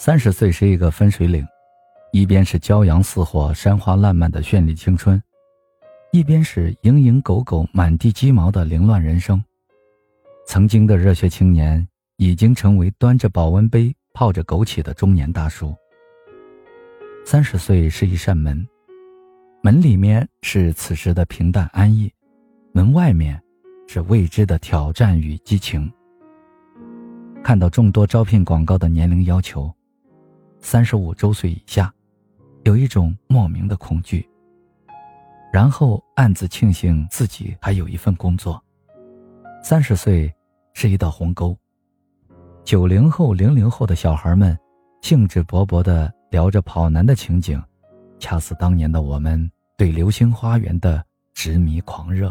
三十岁是一个分水岭，一边是骄阳似火、山花烂漫的绚丽青春，一边是蝇营狗苟、满地鸡毛的凌乱人生。曾经的热血青年，已经成为端着保温杯、泡着枸杞的中年大叔。三十岁是一扇门，门里面是此时的平淡安逸，门外面是未知的挑战与激情。看到众多招聘广告的年龄要求。三十五周岁以下，有一种莫名的恐惧。然后暗自庆幸自己还有一份工作。三十岁是一道鸿沟。九零后、零零后的小孩们，兴致勃勃地聊着跑男的情景，恰似当年的我们对《流星花园》的执迷狂热。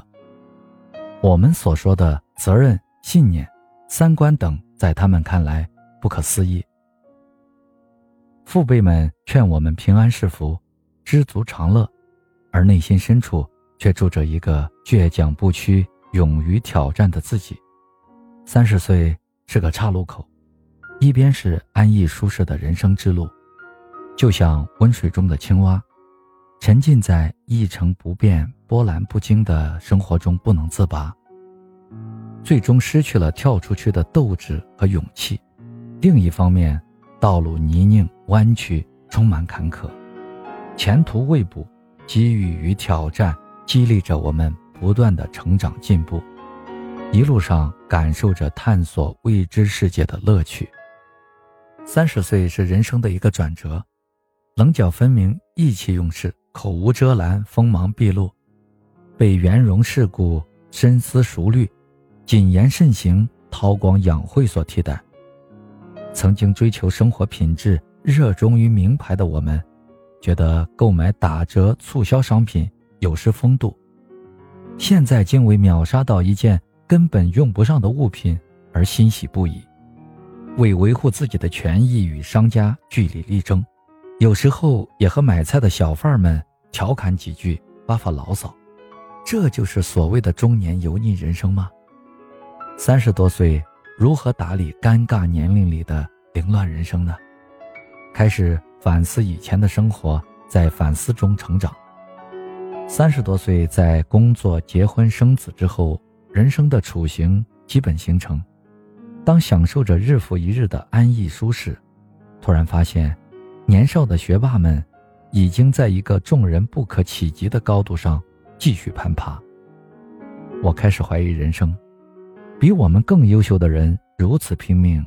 我们所说的责任、信念、三观等，在他们看来不可思议。父辈们劝我们平安是福，知足常乐，而内心深处却住着一个倔强不屈、勇于挑战的自己。三十岁是个岔路口，一边是安逸舒适的人生之路，就像温水中的青蛙，沉浸在一成不变、波澜不惊的生活中不能自拔，最终失去了跳出去的斗志和勇气。另一方面，道路泥泞弯曲，充满坎坷，前途未卜，机遇与挑战激励着我们不断的成长进步，一路上感受着探索未知世界的乐趣。三十岁是人生的一个转折，棱角分明，意气用事，口无遮拦，锋芒毕露，被圆融世故、深思熟虑、谨言慎行、韬光养晦所替代。曾经追求生活品质、热衷于名牌的我们，觉得购买打折促销商品有失风度；现在竟为秒杀到一件根本用不上的物品而欣喜不已，为维护自己的权益与商家据理力争，有时候也和买菜的小贩们调侃几句，发发牢骚。这就是所谓的中年油腻人生吗？三十多岁。如何打理尴尬年龄里的凌乱人生呢？开始反思以前的生活，在反思中成长。三十多岁，在工作、结婚、生子之后，人生的雏形基本形成。当享受着日复一日的安逸舒适，突然发现，年少的学霸们，已经在一个众人不可企及的高度上继续攀爬。我开始怀疑人生。比我们更优秀的人如此拼命，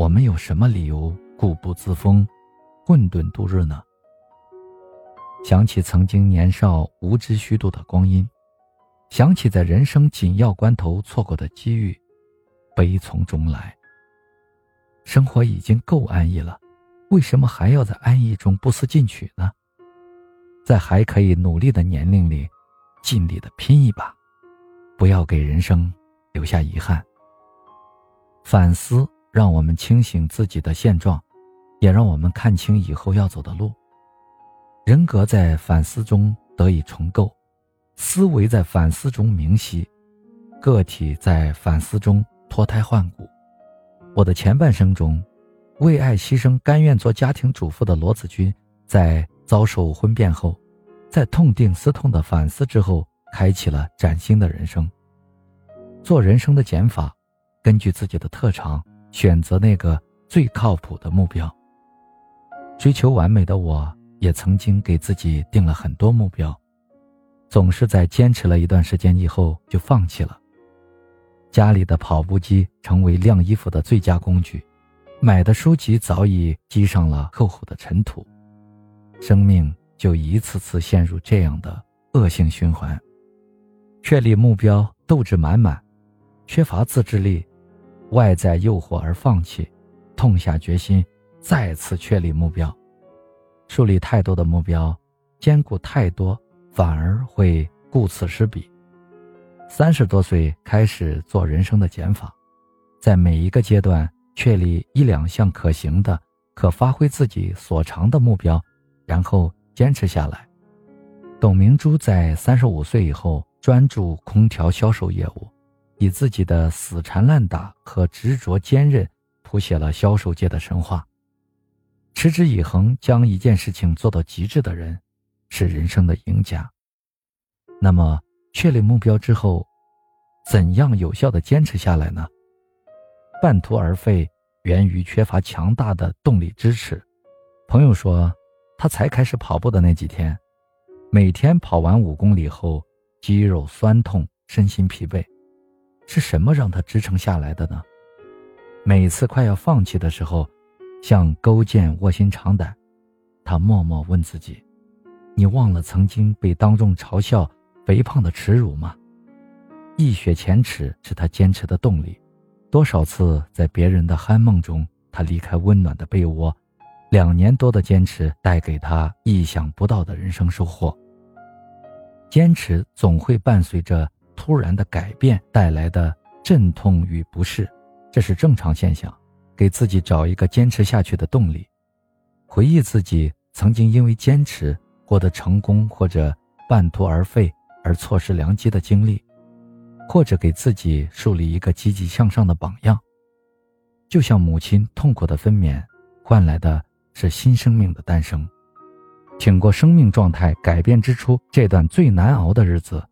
我们有什么理由固步自封、混沌度日呢？想起曾经年少无知虚度的光阴，想起在人生紧要关头错过的机遇，悲从中来。生活已经够安逸了，为什么还要在安逸中不思进取呢？在还可以努力的年龄里，尽力的拼一把，不要给人生。留下遗憾。反思让我们清醒自己的现状，也让我们看清以后要走的路。人格在反思中得以重构，思维在反思中明晰，个体在反思中脱胎换骨。我的前半生中，为爱牺牲、甘愿做家庭主妇的罗子君，在遭受婚变后，在痛定思痛的反思之后，开启了崭新的人生。做人生的减法，根据自己的特长选择那个最靠谱的目标。追求完美的我，也曾经给自己定了很多目标，总是在坚持了一段时间以后就放弃了。家里的跑步机成为晾衣服的最佳工具，买的书籍早已积上了厚厚的尘土，生命就一次次陷入这样的恶性循环。确立目标，斗志满满。缺乏自制力，外在诱惑而放弃，痛下决心，再次确立目标。树立太多的目标，兼顾太多，反而会顾此失彼。三十多岁开始做人生的减法，在每一个阶段确立一两项可行的、可发挥自己所长的目标，然后坚持下来。董明珠在三十五岁以后专注空调销售业务。以自己的死缠烂打和执着坚韧，谱写了销售界的神话。持之以恒将一件事情做到极致的人，是人生的赢家。那么，确立目标之后，怎样有效的坚持下来呢？半途而废，源于缺乏强大的动力支持。朋友说，他才开始跑步的那几天，每天跑完五公里后，肌肉酸痛，身心疲惫，是什么让他支撑下来的呢？每次快要放弃的时候，像勾践卧薪尝胆，他默默问自己：“你忘了曾经被当众嘲笑？”肥胖的耻辱吗？一雪前耻是他坚持的动力。多少次在别人的酣梦中，他离开温暖的被窝。两年多的坚持带给他意想不到的人生收获。坚持总会伴随着突然的改变带来的阵痛与不适，这是正常现象。给自己找一个坚持下去的动力。回忆自己曾经因为坚持获得成功或者半途而废。而错失良机的经历，或者给自己树立一个积极向上的榜样，就像母亲痛苦的分娩，换来的是新生命的诞生。挺过生命状态改变之初这段最难熬的日子，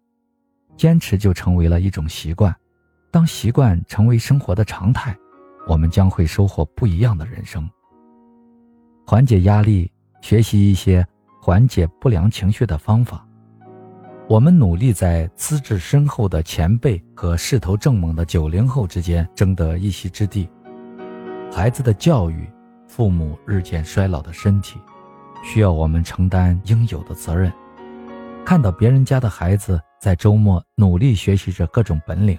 坚持就成为了一种习惯。当习惯成为生活的常态，我们将会收获不一样的人生。缓解压力，学习一些缓解不良情绪的方法。我们努力在资质深厚的前辈和势头正猛的九零后之间争得一席之地。孩子的教育，父母日渐衰老的身体，需要我们承担应有的责任。看到别人家的孩子在周末努力学习着各种本领，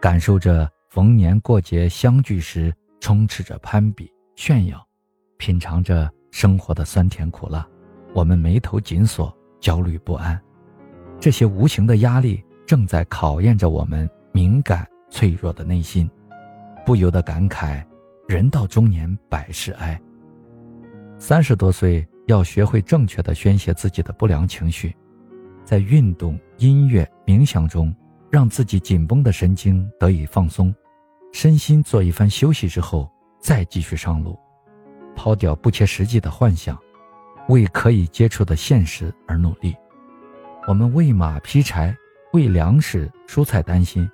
感受着逢年过节相聚时充斥着攀比炫耀，品尝着生活的酸甜苦辣，我们眉头紧锁，焦虑不安。这些无形的压力正在考验着我们敏感脆弱的内心，不由得感慨：人到中年百事哀。三十多岁要学会正确的宣泄自己的不良情绪，在运动、音乐、冥想中，让自己紧绷的神经得以放松，身心做一番休息之后，再继续上路，抛掉不切实际的幻想，为可以接触的现实而努力。我们为马劈柴，为粮食、蔬菜担心，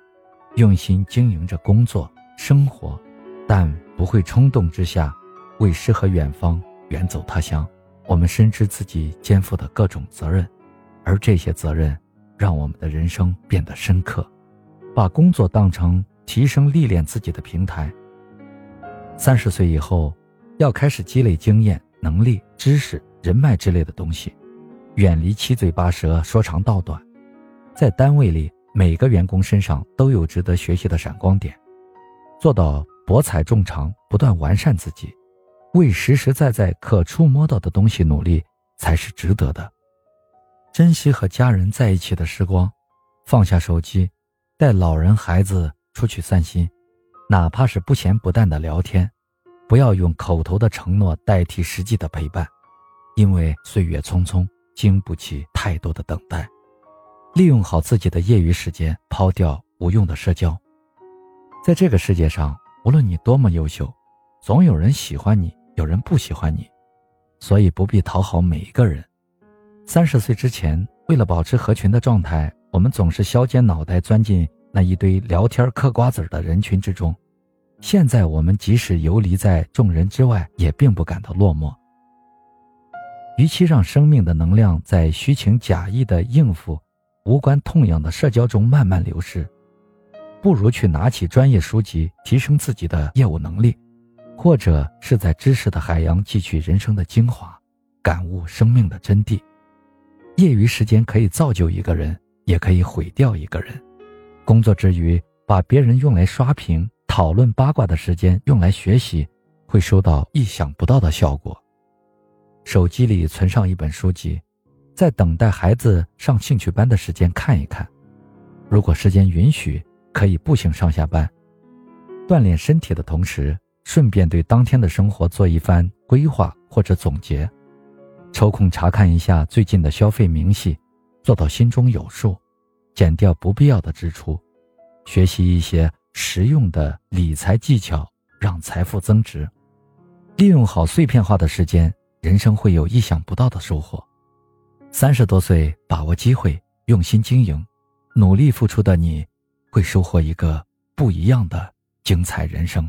用心经营着工作、生活，但不会冲动之下为诗和远方远走他乡。我们深知自己肩负的各种责任，而这些责任让我们的人生变得深刻。把工作当成提升历练自己的平台。三十岁以后，要开始积累经验、能力、知识、人脉之类的东西。远离七嘴八舌、说长道短，在单位里，每个员工身上都有值得学习的闪光点，做到博采众长，不断完善自己，为实实在在可触摸到的东西努力，才是值得的。珍惜和家人在一起的时光，放下手机，带老人孩子出去散心，哪怕是不咸不淡的聊天，不要用口头的承诺代替实际的陪伴，因为岁月匆匆。经不起太多的等待，利用好自己的业余时间，抛掉无用的社交。在这个世界上，无论你多么优秀，总有人喜欢你，有人不喜欢你，所以不必讨好每一个人。三十岁之前，为了保持合群的状态，我们总是削尖脑袋钻进那一堆聊天嗑瓜子的人群之中。现在，我们即使游离在众人之外，也并不感到落寞。与其让生命的能量在虚情假意的应付、无关痛痒的社交中慢慢流逝，不如去拿起专业书籍提升自己的业务能力，或者是在知识的海洋汲取人生的精华，感悟生命的真谛。业余时间可以造就一个人，也可以毁掉一个人。工作之余，把别人用来刷屏、讨论八卦的时间用来学习，会收到意想不到的效果。手机里存上一本书籍，在等待孩子上兴趣班的时间看一看。如果时间允许，可以步行上下班，锻炼身体的同时，顺便对当天的生活做一番规划或者总结。抽空查看一下最近的消费明细，做到心中有数，减掉不必要的支出，学习一些实用的理财技巧，让财富增值。利用好碎片化的时间，人生会有意想不到的收获。三十多岁，把握机会，用心经营，努力付出的你，会收获一个不一样的精彩人生。